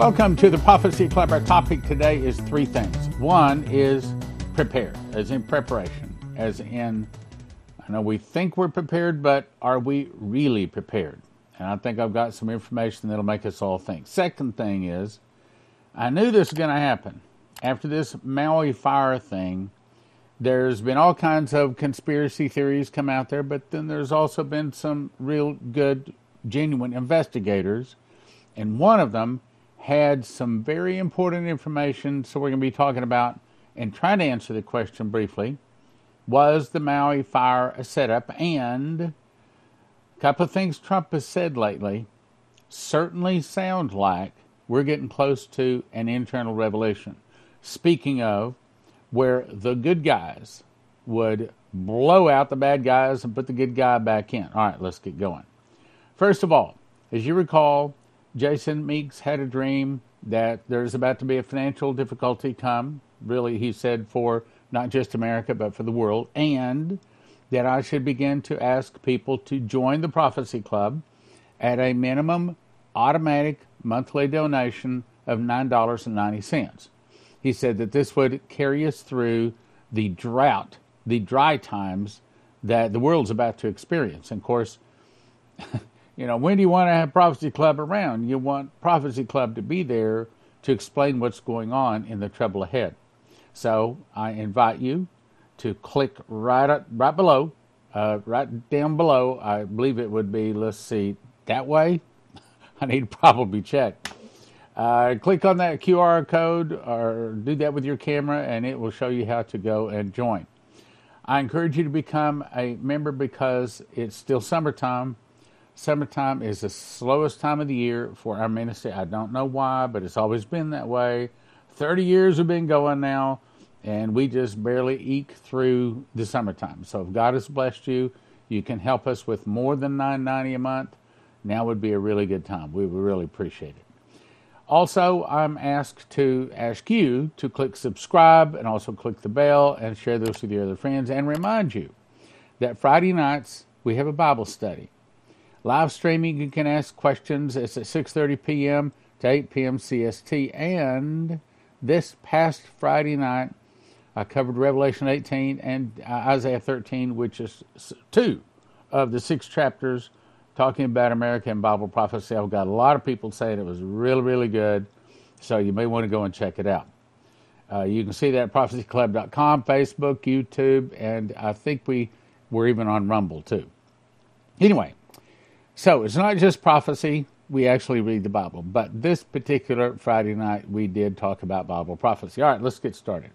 Welcome to the Prophecy Club. Our topic today is three things. One is prepare, as in preparation, as in, I know we think we're prepared, but are we really prepared? And I think I've got some information that'll make us all think. Second thing is, I knew this was going to happen. After this Maui fire thing, there's been all kinds of conspiracy theories come out there, but then there's also been some real good, genuine investigators. And one of them had some very important information. So we're going to be talking about and trying to answer the question briefly was the Maui fire a setup? And a couple of things Trump has said lately certainly sound like we're getting close to an internal revolution. Speaking of, where the good guys would blow out the bad guys and put the good guy back in. All right, let's get going. First of all, as you recall, Jason Meeks had a dream that there's about to be a financial difficulty come, really, he said, for not just America, but for the world, and that I should begin to ask people to join the Prophecy Club at a minimum automatic monthly donation of $9.90. He said that this would carry us through the drought, the dry times that the world's about to experience. And of course, you know, when do you want to have Prophecy Club around? You want Prophecy Club to be there to explain what's going on in the trouble ahead. So I invite you to click right up, right below, uh, right down below. I believe it would be. Let's see, that way. I need to probably check. Uh, click on that QR code or do that with your camera, and it will show you how to go and join. I encourage you to become a member because it's still summertime Summertime is the slowest time of the year for our ministry. I don't know why, but it's always been that way. 30 years have been going now, and we just barely eke through the summertime. So if God has blessed you, you can help us with more than 9.90 a month. Now would be a really good time. We would really appreciate it. Also, I'm asked to ask you to click subscribe and also click the bell and share this with your other friends and remind you that Friday nights we have a Bible study. Live streaming, you can ask questions. It's at 6:30 p.m. to 8 p.m. CST. And this past Friday night, I covered Revelation 18 and uh, Isaiah 13, which is two of the six chapters talking about America and Bible prophecy. I've got a lot of people saying it was really, really good. So you may want to go and check it out. Uh, you can see that at prophecyclub.com, Facebook, YouTube, and I think we we're even on Rumble too. Anyway, so it's not just prophecy. We actually read the Bible. But this particular Friday night, we did talk about Bible prophecy. All right, let's get started.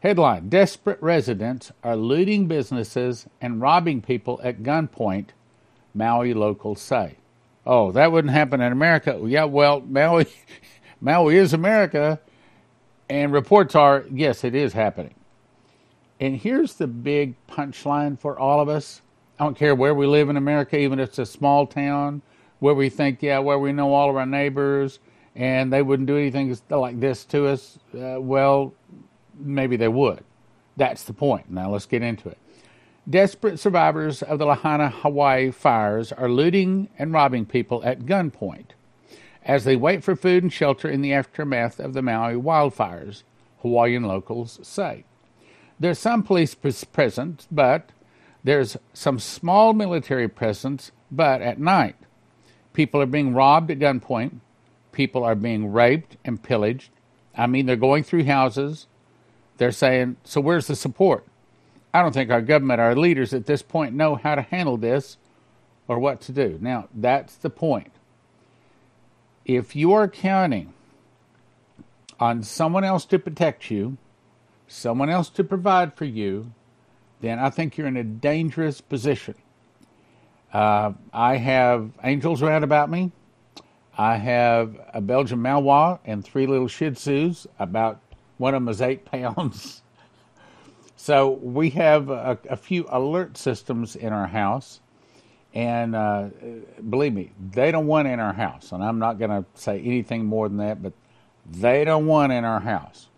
Headline Desperate residents are looting businesses and robbing people at gunpoint, Maui locals say. Oh, that wouldn't happen in America. Yeah, well, Maui, Maui is America, and reports are yes, it is happening. And here's the big punchline for all of us I don't care where we live in America, even if it's a small town where we think, yeah, where we know all of our neighbors and they wouldn't do anything like this to us. Uh, well, maybe they would. That's the point. Now let's get into it. Desperate survivors of the Lahaina, Hawaii fires are looting and robbing people at gunpoint as they wait for food and shelter in the aftermath of the Maui wildfires, Hawaiian locals say. There's some police present, but there's some small military presence, but at night, people are being robbed at gunpoint. People are being raped and pillaged. I mean, they're going through houses. They're saying, so where's the support? I don't think our government, our leaders at this point know how to handle this or what to do. Now, that's the point. If you are counting on someone else to protect you, someone else to provide for you, then I think you're in a dangerous position. Uh, I have angels around about me. I have a Belgian Malinois and three little Shih Tzus. About one of them is eight pounds. so we have a, a, few alert systems in our house, and uh, believe me, they don't want in our house. And I'm not going to say anything more than that, but they don't want in our house.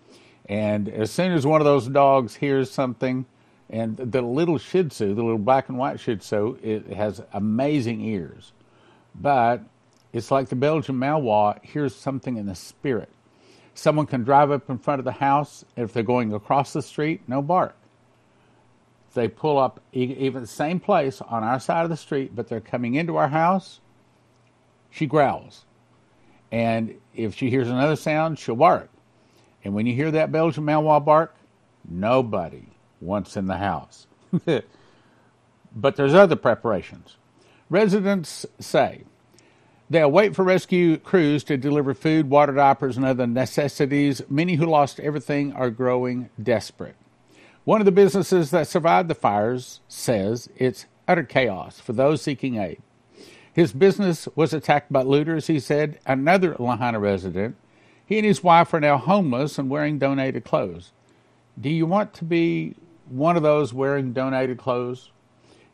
And as soon as one of those dogs hears something, and the little Shih Tzu, the little black and white Shih Tzu, it has amazing ears, but It's like the Belgian Malinois hears something in the spirit. Someone can drive up in front of the house, and if they're going across the street, no bark. They pull up even the same place on our side of the street, but they're coming into our house, she growls. And if she hears another sound, she'll bark. And when you hear that Belgian Malinois bark, nobody wants in the house. but there's other preparations. Residents say they'll wait for rescue crews to deliver food, water diapers, and other necessities. Many who lost everything are growing desperate. One of the businesses that survived the fires says it's utter chaos for those seeking aid. His business was attacked by looters, he said. Another Lahaina resident, he and his wife are now homeless and wearing donated clothes. Do you want to be one of those wearing donated clothes?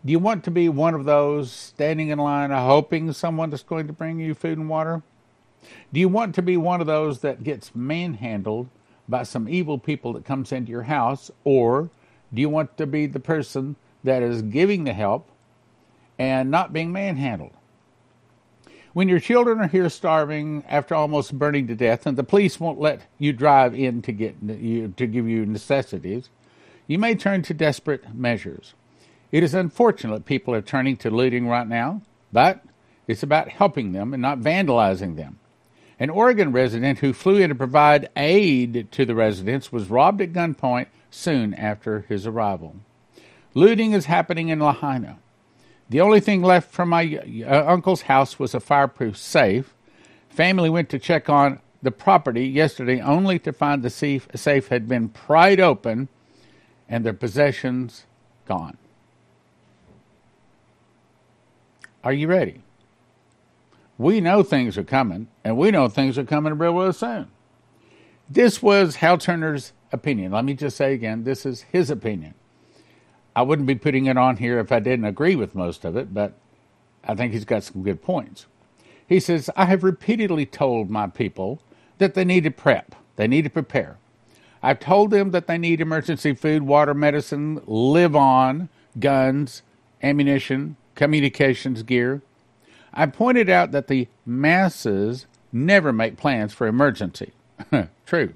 Do you want to be one of those standing in line hoping someone is going to bring you food and water? Do you want to be one of those that gets manhandled by some evil people that comes into your house? Or do you want to be the person that is giving the help and not being manhandled? When your children are here starving after almost burning to death and the police won't let you drive in to get you to give you necessities, you may turn to desperate measures. It is unfortunate people are turning to looting right now, but it's about helping them and not vandalizing them. An Oregon resident who flew in to provide aid to the residents was robbed at gunpoint soon after his arrival. Looting is happening in Lahaina. The only thing left from my uh, uncle's house was a fireproof safe. Family went to check on the property yesterday only to find the safe, safe had been pried open and their possessions gone. Are you ready? We know things are coming, and we know things are coming real, real soon. This was Hal Turner's opinion. Let me just say again, this is his opinion. I wouldn't be putting it on here if I didn't agree with most of it, but I think he's got some good points. He says, I have repeatedly told my people that they need to prep, they need to prepare. I've told them that they need emergency food, water, medicine, live on, guns, ammunition, communications gear. I pointed out that the masses never make plans for emergency. True.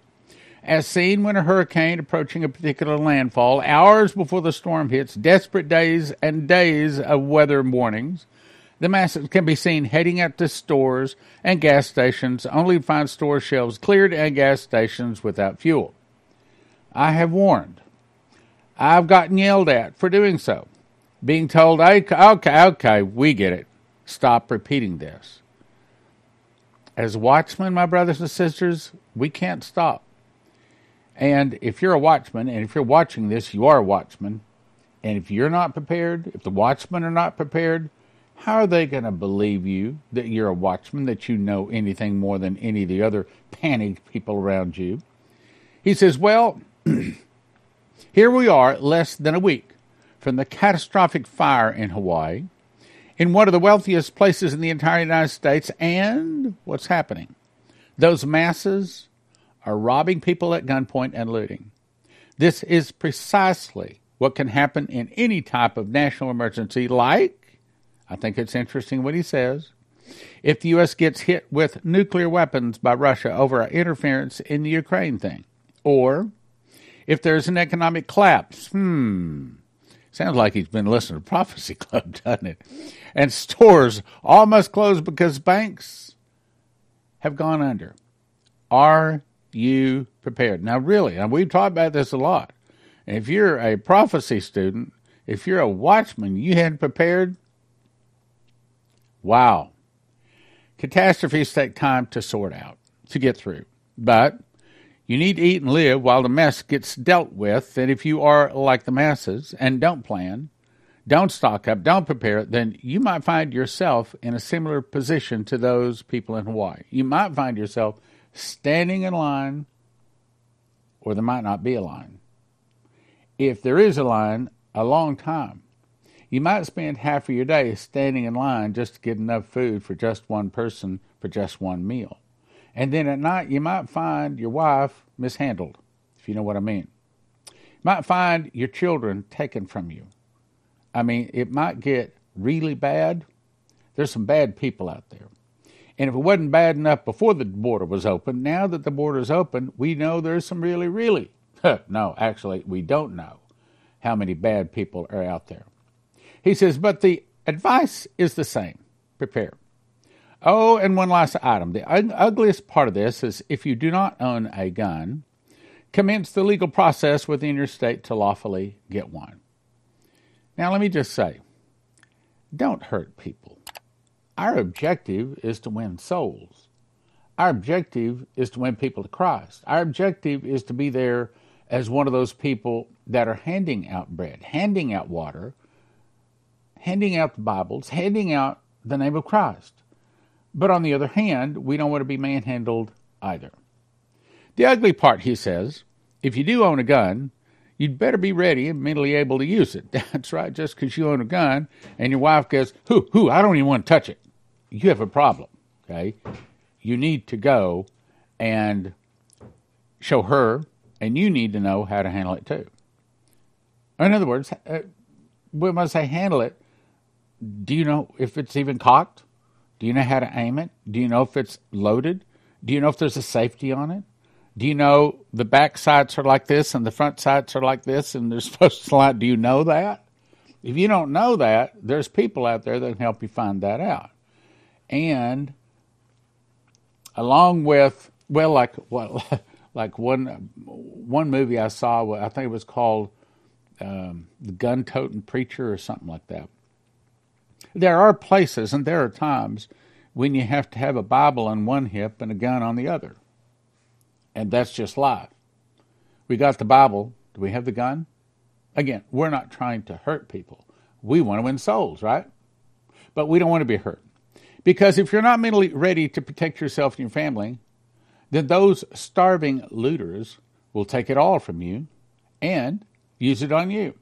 As seen when a hurricane approaching a particular landfall, hours before the storm hits, desperate days and days of weather warnings, the masses can be seen heading out to stores and gas stations only to find store shelves cleared and gas stations without fuel. I have warned. I've gotten yelled at for doing so being told, okay, okay, we get it. Stop repeating this. As watchmen, my brothers and sisters, we can't stop. And if you're a watchman, and if you're watching this, you are a watchman. And if you're not prepared, if the watchmen are not prepared, how are they going to believe you that you're a watchman, that you know anything more than any of the other panicked people around you? He says, Well, here we are, less than a week from the catastrophic fire in Hawaii, in one of the wealthiest places in the entire United States, and what's happening? Those masses are robbing people at gunpoint and looting. This is precisely what can happen in any type of national emergency, like, I think it's interesting what he says, if the U.S. gets hit with nuclear weapons by Russia over our interference in the Ukraine thing, or if there's an economic collapse. Hmm. Sounds like he's been listening to Prophecy Club, doesn't it? And stores all must close because banks have gone under. Are you prepared? Now, really, and we've talked about this a lot. if you're a prophecy student, if you're a watchman, you hadn't prepared. Wow. Catastrophes take time to sort out, to get through. But you need to eat and live while the mess gets dealt with. And if you are like the masses and don't plan, don't stock up, don't prepare, then you might find yourself in a similar position to those people in Hawaii. You might find yourself standing in line, or there might not be a line. If there is a line, a long time. You might spend half of your day standing in line just to get enough food for just one person for just one meal. And then at night, you might find your wife mishandled, if you know what I mean. You might find your children taken from you. I mean, it might get really bad. There's some bad people out there. And if it wasn't bad enough before the border was open, now that the border's open, we know there's some really, really, no, actually, we don't know how many bad people are out there. He says, but the advice is the same prepare. Oh, and one last item. The ugliest part of this is if you do not own a gun, commence the legal process within your state to lawfully get one. Now, let me just say don't hurt people. Our objective is to win souls. Our objective is to win people to Christ. Our objective is to be there as one of those people that are handing out bread, handing out water, handing out the Bibles, handing out the name of Christ. But on the other hand, we don't want to be manhandled either. The ugly part, he says, if you do own a gun, you'd better be ready and mentally able to use it. That's right, just because you own a gun and your wife goes, Who, who, I don't even want to touch it. You have a problem, okay? You need to go and show her, and you need to know how to handle it too. In other words, uh, when I say handle it, do you know if it's even cocked? Do you know how to aim it? Do you know if it's loaded? Do you know if there's a safety on it? Do you know the back sights are like this and the front sights are like this and they're supposed to slide? Do you know that? If you don't know that, there's people out there that can help you find that out. And along with well, like well, like one one movie I saw, I think it was called um, "The Gun Toting Preacher" or something like that. There are places and there are times when you have to have a Bible on one hip and a gun on the other. And that's just life. We got the Bible. Do we have the gun? Again, we're not trying to hurt people. We want to win souls, right? But we don't want to be hurt. Because if you're not mentally ready to protect yourself and your family, then those starving looters will take it all from you and use it on you.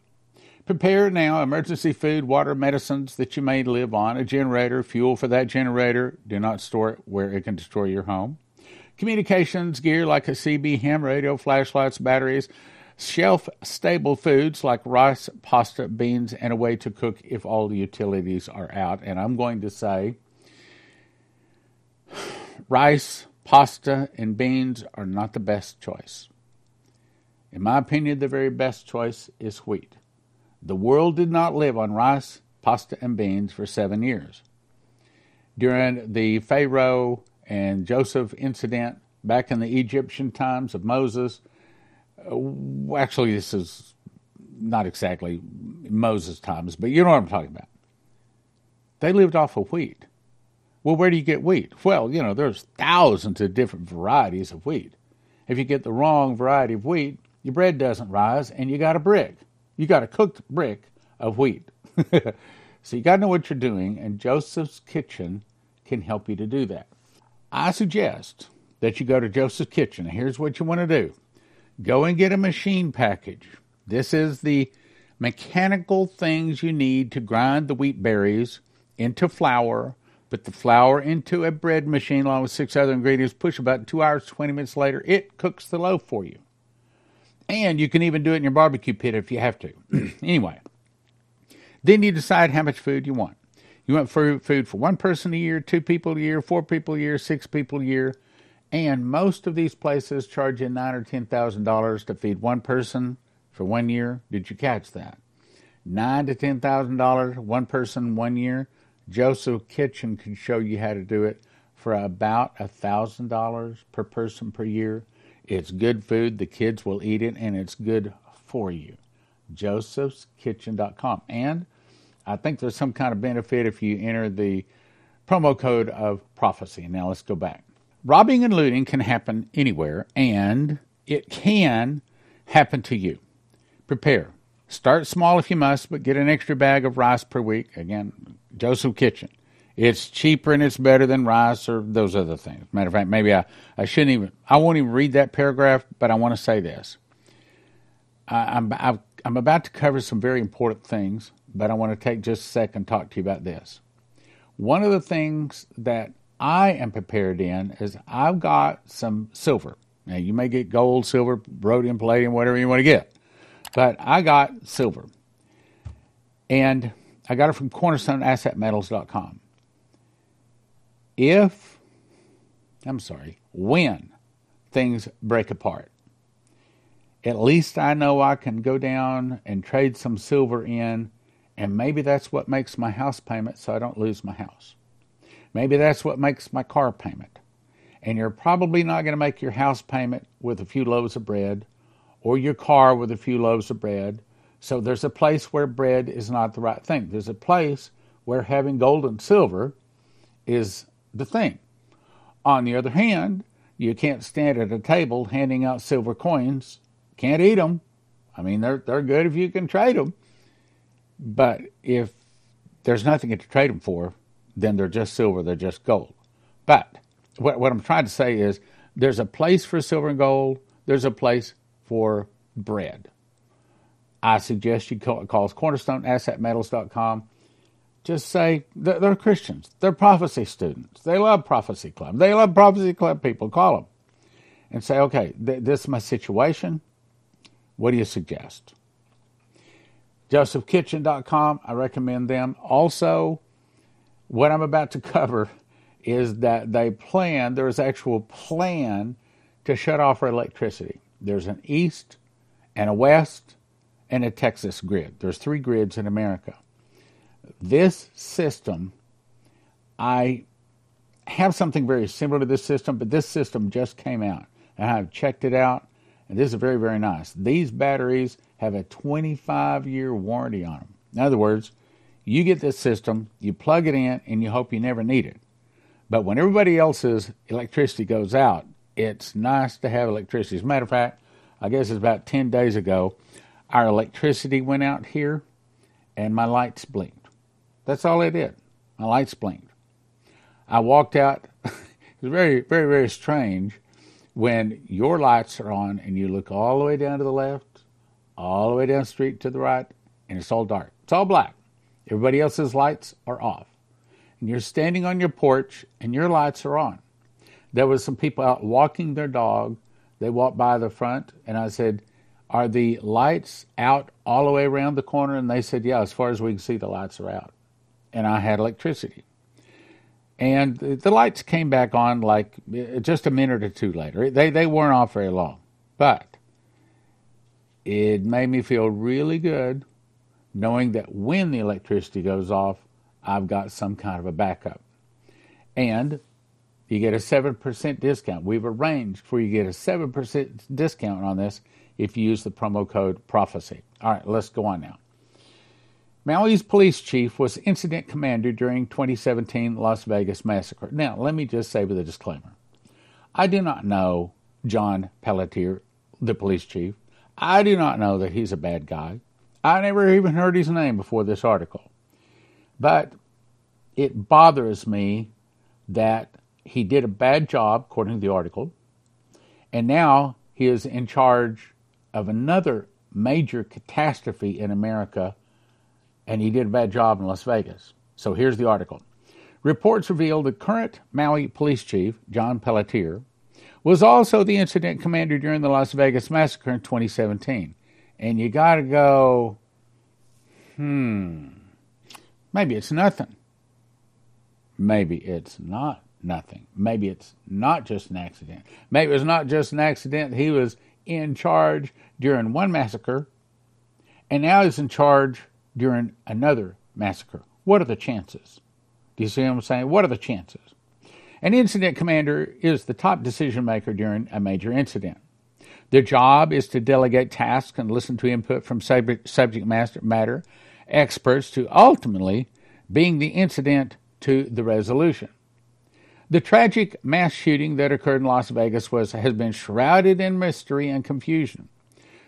Prepare now emergency food, water, medicines that you may live on, a generator, fuel for that generator. Do not store it where it can destroy your home. Communications gear like a CB ham radio, flashlights, batteries, shelf stable foods like rice, pasta, beans, and a way to cook if all the utilities are out. And I'm going to say rice, pasta, and beans are not the best choice. In my opinion, the very best choice is wheat. The world did not live on rice, pasta, and beans for seven years. During the Pharaoh and Joseph incident back in the Egyptian times of Moses, uh, actually, this is not exactly Moses' times, but you know what I'm talking about. They lived off of wheat. Well, where do you get wheat? Well, you know, there's thousands of different varieties of wheat. If you get the wrong variety of wheat, your bread doesn't rise and you got a brick. You got a cooked brick of wheat. so you got to know what you're doing, and Joseph's Kitchen can help you to do that. I suggest that you go to Joseph's Kitchen. Here's what you want to do go and get a machine package. This is the mechanical things you need to grind the wheat berries into flour, put the flour into a bread machine along with six other ingredients, push about two hours, 20 minutes later, it cooks the loaf for you. And you can even do it in your barbecue pit if you have to. anyway, then you decide how much food you want. You want food for one person a year, two people a year, four people a year, six people a year, and most of these places charge you nine or ten thousand dollars to feed one person for one year. Did you catch that? Nine to ten thousand dollars, one person, one year. Joseph Kitchen can show you how to do it for about a thousand dollars per person per year. It's good food. The kids will eat it, and it's good for you. Joseph'sKitchen.com. And I think there's some kind of benefit if you enter the promo code of prophecy. Now let's go back. Robbing and looting can happen anywhere, and it can happen to you. Prepare. Start small if you must, but get an extra bag of rice per week. Again, Joseph Kitchen. It's cheaper and it's better than rice or those other things. Matter of fact, maybe I, I shouldn't even, I won't even read that paragraph, but I want to say this. I, I'm, i am about to cover some very important things, but I want to take just a second and talk to you about this. One of the things that I am prepared in is I've got some silver. Now, you may get gold, silver, rhodium, palladium, whatever you want to get, but I got silver. And I got it from cornerstoneassetmetals.com if I'm sorry, when things break apart. At least I know I can go down and trade some silver in, and maybe that's what makes my house payment so I don't lose my house. Maybe that's what makes my car payment. And you're probably not going to make your house payment with a few loaves of bread or your car with a few loaves of bread. So there's a place where bread is not the right thing. There's a place where having gold and silver is the thing. On the other hand, you can't stand at a table handing out silver coins. Can't eat them. I mean, they're they're good if you can trade them, but if there's nothing to trade them for, then they're just silver. They're just gold. But what what I'm trying to say is, there's a place for silver and gold. There's a place for bread. I suggest you call, call cornerstoneassetmetals.com just say they're Christians. They're prophecy students. They love prophecy club. They love prophecy club people. Call them and say, okay, th- this is my situation. What do you suggest? JosephKitchen.com. I recommend them. Also, what I'm about to cover is that they plan, there's actual plan to shut off our electricity. There's an east and a west and a Texas grid. There's three grids in America this system, I have something very similar to this system, but this system just came out. And I've checked it out, and this is very, very nice. These batteries have a 25 year warranty on them. In other words, you get this system, you plug it in, and you hope you never need it. But when everybody else's electricity goes out, it's nice to have electricity. As a matter of fact, I guess it's about 10 days ago, our electricity went out here and my lights blinked. That's all I did. My lights blinked. I walked out. it was very, very, very strange when your lights are on and you look all the way down to the left, all the way down the street to the right, and it's all dark. It's all black. Everybody else's lights are off. And you're standing on your porch and your lights are on. There was some people out walking their dog. They walked by the front and I said, Are the lights out all the way around the corner? And they said, Yeah, as far as we can see, the lights are out and I had electricity. And the lights came back on like uh, just a minute or two later. They, they weren't off very long. But it made me feel really good knowing that when the electricity goes off, I've got some kind of a backup. And you get a 7% discount. We've arranged for you to get a 7% discount on this if you use the promo code prophecy. All right, let's go on now. Maui's police chief was incident commander during 2017 Las Vegas massacre. Now, let me just say with a disclaimer. I do not know John Pelletier, the police chief. I do not know that he's a bad guy. I never even heard his name before this article. But it bothers me that he did a bad job, according to the article, and now he is in charge of another major catastrophe in America and he did a bad job in Las Vegas. So here's the article. Reports reveal the current Maui police chief, John Pelletier, was also the incident commander during the Las Vegas massacre in 2017. And you got to go, hmm, maybe it's nothing. Maybe it's not nothing. Maybe it's not just an accident. Maybe it's not just an accident. He was in charge during one massacre, and now he's in charge during another massacre. What are the chances? Do you see what I'm saying? What are the chances? An incident commander is the top decision maker during a major incident. Their job is to delegate tasks and listen to input from subject matter experts to ultimately being the incident to the resolution. The tragic mass shooting that occurred in Las Vegas was, has been shrouded in mystery and confusion.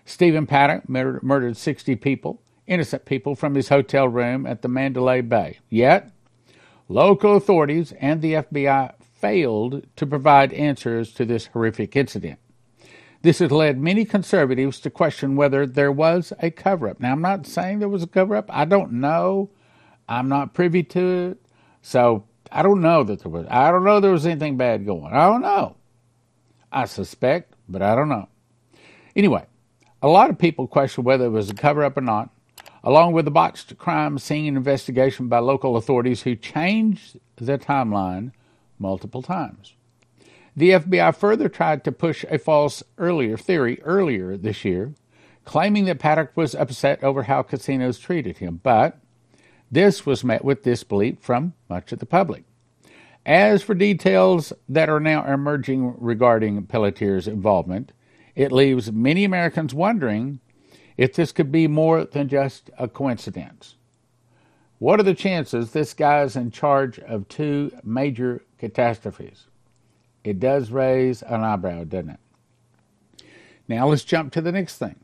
Stephen Paddock murdered, murdered 60 people innocent people from his hotel room at the Mandalay Bay. Yet, local authorities and the FBI failed to provide answers to this horrific incident. This has led many conservatives to question whether there was a cover up. Now, I'm not saying there was a cover up. I don't know. I'm not privy to it. So I don't know that there was. I don't know there was anything bad going. I don't know. I suspect, but I don't know. Anyway, a lot of people question whether it was a cover up or not along with the botched crime scene investigation by local authorities who changed the timeline multiple times. The FBI further tried to push a false earlier theory earlier this year, claiming that Paddock was upset over how casinos treated him, but this was met with disbelief from much of the public. As for details that are now emerging regarding Pelletier's involvement, it leaves many Americans wondering if this could be more than just a coincidence. What are the chances this guy is in charge of two major catastrophes? It does raise an eyebrow, doesn't it? Now let's jump to the next thing.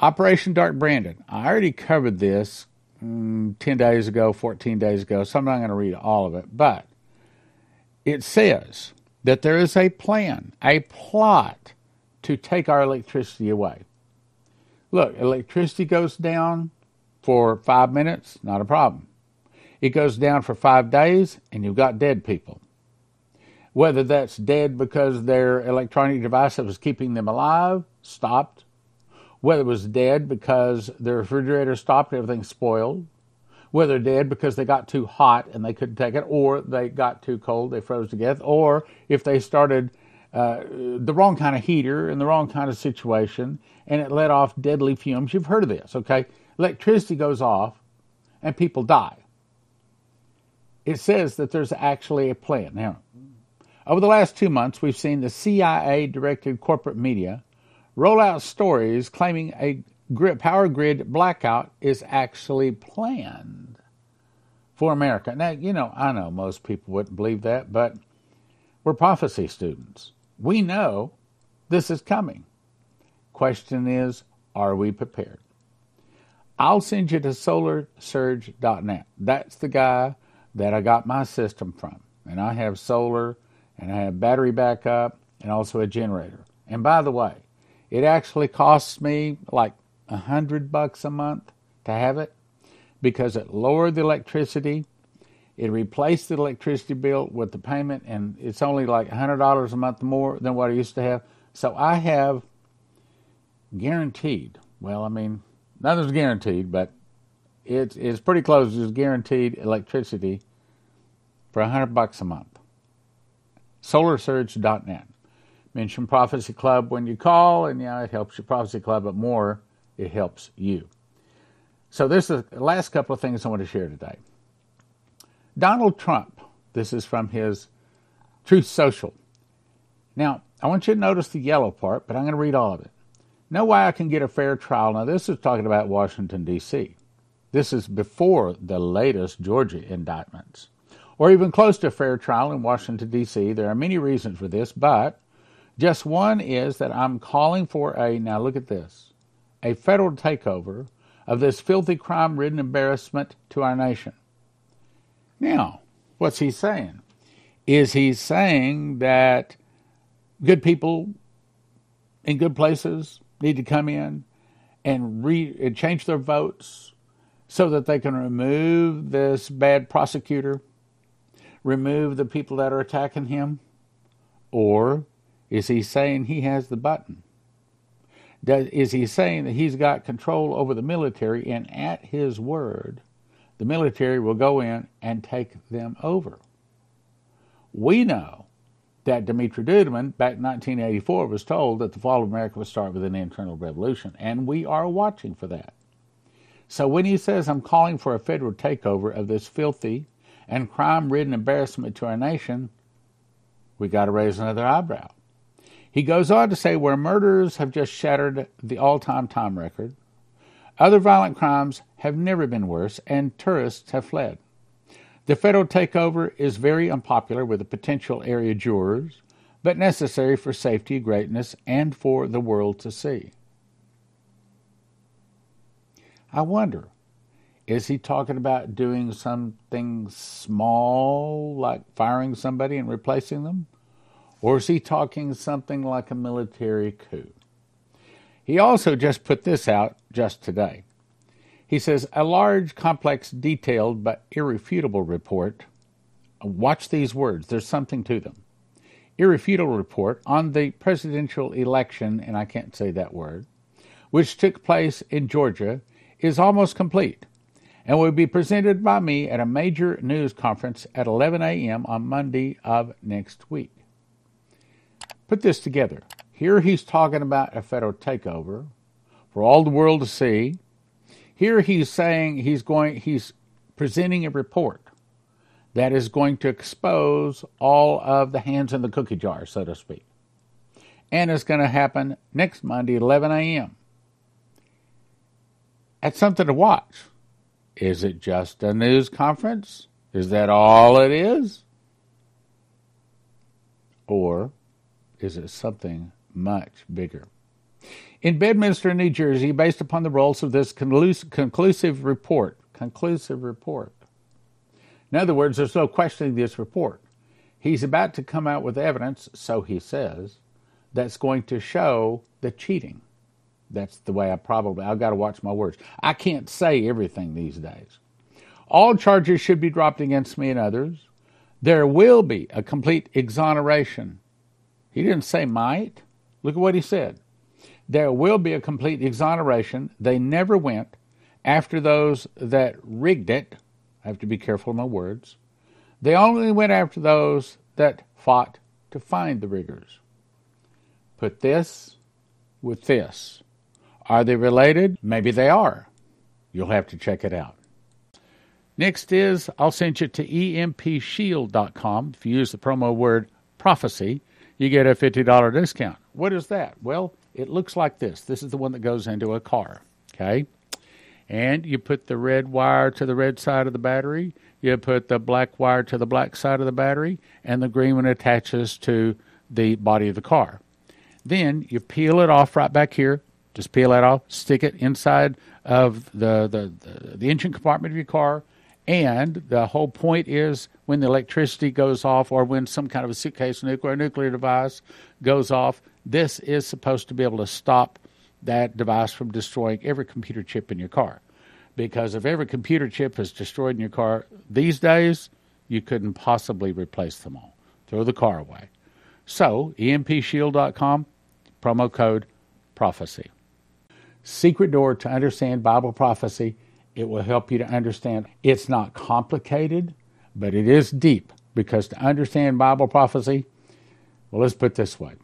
Operation Dark Brandon. I already covered this mm, 10 days ago, 14 days ago, so I'm not going to read all of it, but it says that there is a plan, a plot to take our electricity away. Look, electricity goes down for five minutes, not a problem. It goes down for five days, and you've got dead people. Whether that's dead because their electronic device that was keeping them alive stopped, whether it was dead because their refrigerator stopped, everything spoiled, whether dead because they got too hot and they couldn't take it, or they got too cold, they froze to death, or if they started uh, the wrong kind of heater in the wrong kind of situation and it let off deadly fumes. You've heard of this, okay? Electricity goes off and people die. It says that there's actually a plan. Now, over the last two months, we've seen the CIA directed corporate media roll out stories claiming a power grid blackout is actually planned for America. Now, you know, I know most people wouldn't believe that, but we're prophecy students. We know this is coming. Question is, are we prepared? I'll send you to solarsurge.net. That's the guy that I got my system from. And I have solar and I have battery backup and also a generator. And by the way, it actually costs me like a hundred bucks a month to have it because it lowered the electricity. It replaced the electricity bill with the payment, and it's only like hundred dollars a month more than what I used to have. So I have guaranteed. Well, I mean, nothing's guaranteed, but it's it's pretty close. It's guaranteed electricity for a hundred bucks a month. SolarSurge.net. Mention Prophecy Club when you call, and yeah, it helps your Prophecy Club, but more it helps you. So, this is the last couple of things I want to share today. Donald Trump, this is from his Truth Social. Now, I want you to notice the yellow part, but I'm going to read all of it. Know why I can get a fair trial. Now, this is talking about Washington, D.C. This is before the latest Georgia indictments, or even close to a fair trial in Washington, D.C. There are many reasons for this, but just one is that I'm calling for a, now look at this, a federal takeover of this filthy crime ridden embarrassment to our nation. Now, what's he saying? Is he saying that good people in good places need to come in and, re- and change their votes so that they can remove this bad prosecutor, remove the people that are attacking him? Or is he saying he has the button? Does, is he saying that he's got control over the military and at his word, the military will go in and take them over? We know that Dumitru Duduman, back in 1984, was told that the fall of America would start with an internal revolution, and we are watching for that. So when he says, I'm calling for a federal takeover of this filthy and crime ridden embarrassment to our nation, we got to raise another eyebrow. He goes on to say where murders have just shattered the all time time record, other violent crimes have never been worse, and tourists have fled. The federal takeover is very unpopular with the potential area jurors, but necessary for safety, greatness, and for the world to see. I wonder, is he talking about doing something small, like firing somebody and replacing them? Or is he talking something like a military coup? He also just put this out just today. He says, a large, complex, detailed, but irrefutable report. Uh, watch these words, there's something to them. Irrefutable report on the presidential election, and I can't say that word, which took place in Georgia, is almost complete and will be presented by me at a major news conference at 11 a.m. on Monday of next week. Put this together. Here he's talking about a federal takeover for all the world to see. Here he's saying he's going he's presenting a report that is going to expose all of the hands in the cookie jar, so to speak. And it's going to happen next Monday, 11 a.m. That's something to watch. Is it just a news conference? Is that all it is? Or is it something much bigger? In Bedminster, New Jersey, based upon the results of this conclusive report, conclusive report. In other words, there's no questioning this report. He's about to come out with evidence, so he says, that's going to show the cheating. That's the way I probably, I've got to watch my words. I can't say everything these days. All charges should be dropped against me and others. There will be a complete exoneration. He didn't say might. Look at what he said. There will be a complete exoneration. They never went after those that rigged it. I have to be careful of my words. They only went after those that fought to find the riggers. Put this with this. Are they related? Maybe they are. You'll have to check it out. Next is I'll send you to empshield.com. If you use the promo word prophecy, you get a $50 discount. What is that? Well, it looks like this. This is the one that goes into a car, okay? And you put the red wire to the red side of the battery, you put the black wire to the black side of the battery, and the green one attaches to the body of the car. Then you peel it off right back here. Just peel that off, stick it inside of the, the, the, the engine compartment of your car, and the whole point is when the electricity goes off or when some kind of a suitcase nuclear nuclear device goes off, this is supposed to be able to stop that device from destroying every computer chip in your car. Because if every computer chip is destroyed in your car these days, you couldn't possibly replace them all. Throw the car away. So, empshield.com, promo code prophecy. Secret door to understand Bible prophecy it will help you to understand. It's not complicated, but it is deep because to understand Bible prophecy, well, let's put this way.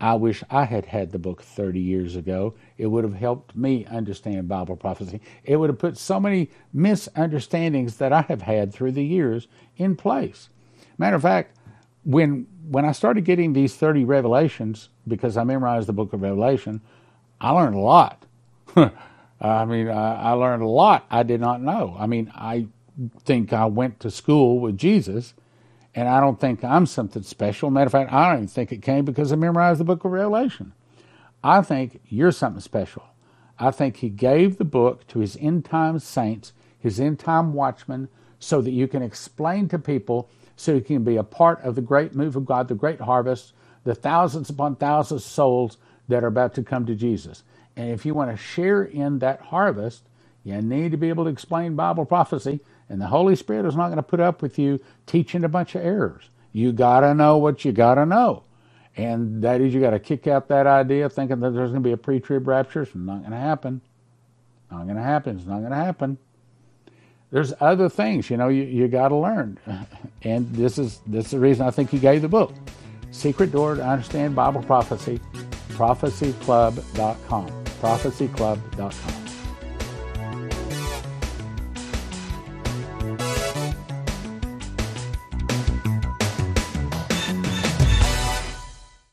I wish I had had the book 30 years ago. It would have helped me understand Bible prophecy. It would have put so many misunderstandings that I have had through the years in place. Matter of fact, when when I started getting these 30 revelations, because I memorized the book of Revelation, I learned a lot. I mean, I, I learned a lot I did not know. I mean, I think I went to school with Jesus, and I don't think I'm something special. Matter of fact, I don't even think it came because I memorized the book of Revelation. I think you're something special. I think he gave the book to his end time saints, his end time watchmen, so that you can explain to people, so you can be a part of the great move of God, the great harvest, the thousands upon thousands of souls that are about to come to Jesus. And if you want to share in that harvest, you need to be able to explain Bible prophecy. And the Holy Spirit is not going to put up with you teaching a bunch of errors. You got to know what you got to know. And that is, you got to kick out that idea thinking that there's going to be a pre trib rapture. It's not going to happen. Not going to happen. It's not going to happen. There's other things, you know, you, you got to learn. And this is, this is the reason I think he gave the book Secret Door to Understand Bible Prophecy, prophecyclub.com prophecyclub.com.